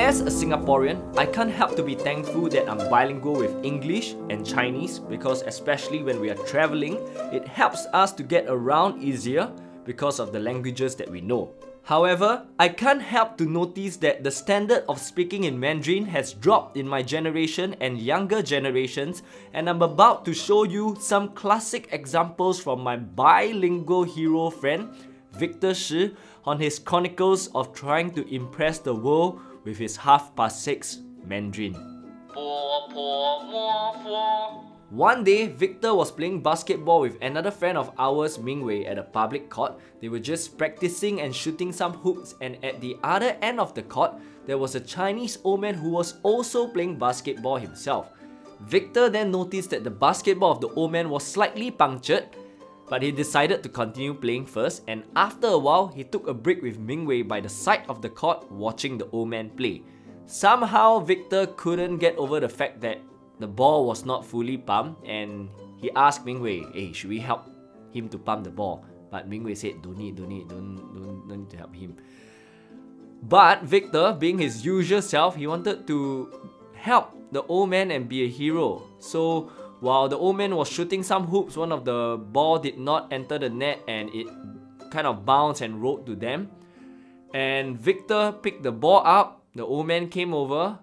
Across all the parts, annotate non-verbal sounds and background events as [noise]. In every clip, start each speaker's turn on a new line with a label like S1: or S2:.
S1: As a Singaporean, I can't help to be thankful that I'm bilingual with English and Chinese because, especially when we are traveling, it helps us to get around easier because of the languages that we know. However, I can't help to notice that the standard of speaking in Mandarin has dropped in my generation and younger generations, and I'm about to show you some classic examples from my bilingual hero friend, Victor Shi, on his chronicles of trying to impress the world with his half past six Mandarin. One day, Victor was playing basketball with another friend of ours, Mingwei, at a public court. They were just practicing and shooting some hoops, and at the other end of the court, there was a Chinese old man who was also playing basketball himself. Victor then noticed that the basketball of the old man was slightly punctured, but he decided to continue playing first, and after a while, he took a break with Mingwei by the side of the court watching the old man play. Somehow, Victor couldn't get over the fact that the ball was not fully pumped and he asked Mingwei, hey, should we help him to pump the ball? But Mingwei said, don't need, don't need, don't, don't, don't need to help him. But Victor, being his usual self, he wanted to help the old man and be a hero. So while the old man was shooting some hoops, one of the ball did not enter the net and it kind of bounced and rolled to them. And Victor picked the ball up. The old man came over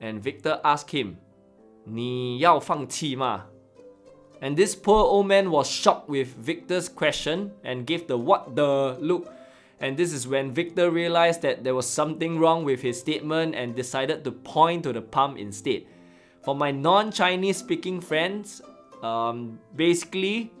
S1: and Victor asked him, 你要放弃吗? And this poor old man was shocked with Victor's question and gave the what the look. And this is when Victor realized that there was something wrong with his statement and decided to point to the pump instead. For my non-Chinese speaking friends, um, basically,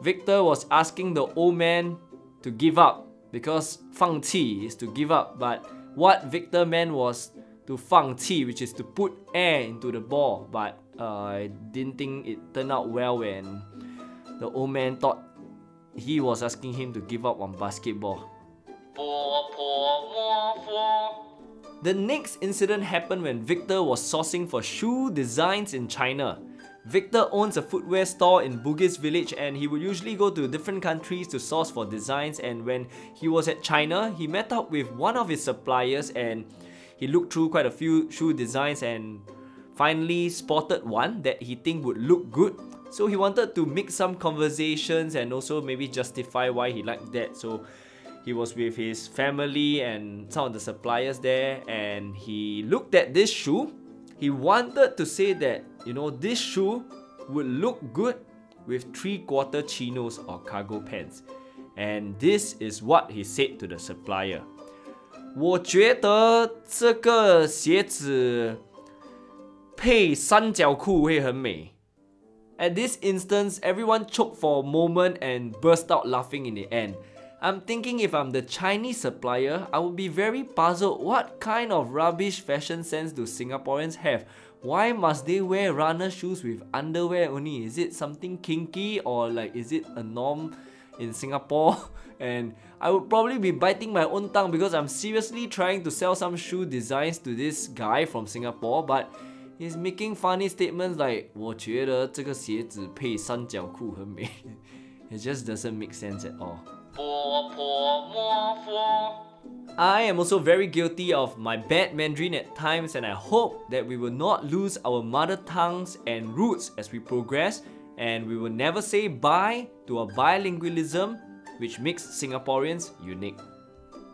S1: Victor was asking the old man to give up because 放弃 is to give up. But what Victor meant was to 放气, which is to put air into the ball. But uh, I didn't think it turned out well when the old man thought he was asking him to give up on basketball. The next incident happened when Victor was sourcing for shoe designs in China. Victor owns a footwear store in Bugis village and he would usually go to different countries to source for designs and when he was at China, he met up with one of his suppliers and he looked through quite a few shoe designs and finally spotted one that he think would look good. So he wanted to make some conversations and also maybe justify why he liked that. So he was with his family and some of the suppliers there and he looked at this shoe. He wanted to say that, you know, this shoe would look good with three-quarter chinos or cargo pants. And this is what he said to the supplier. 我觉得这个鞋子配三角裤会很美。At this instance, everyone choked for a moment and burst out laughing in the end. I'm thinking if I'm the Chinese supplier, I would be very puzzled what kind of rubbish fashion sense do Singaporeans have? Why must they wear runner shoes with underwear only? Is it something kinky or like is it a norm in Singapore? [laughs] And I would probably be biting my own tongue because I'm seriously trying to sell some shoe designs to this guy from Singapore, but he's making funny statements like 我觉得这个鞋子配三角裤很美. [laughs] It just doesn't make sense at all. I am also very guilty of my bad Mandarin at times and I hope that we will not lose our mother tongues and roots as we progress and we will never say bye to our bilingualism which makes Singaporeans unique.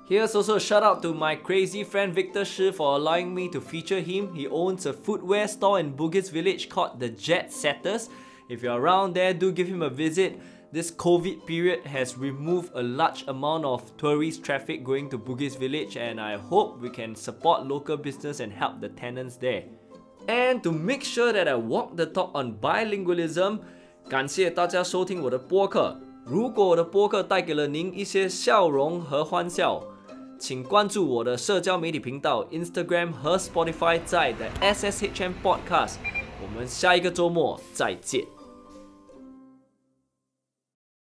S1: Here's also a shout out to my crazy friend Victor Shi for allowing me to feature him. He owns a footwear store in Bugis village called the Jetsetters. If you're around there, do give him a visit This COVID period has removed a large amount of tourist traffic going to Bugis village and I hope we can support local business and help the tenants there. And to make sure that I walk the talk on bilingualism, 感谢大家收听我的播客。如果我的播客带给了您一些笑容和欢笑，请关注我的社交媒体频道 Instagram 和 Spotify 在的 SSHM Podcast。我们下一个周末再见。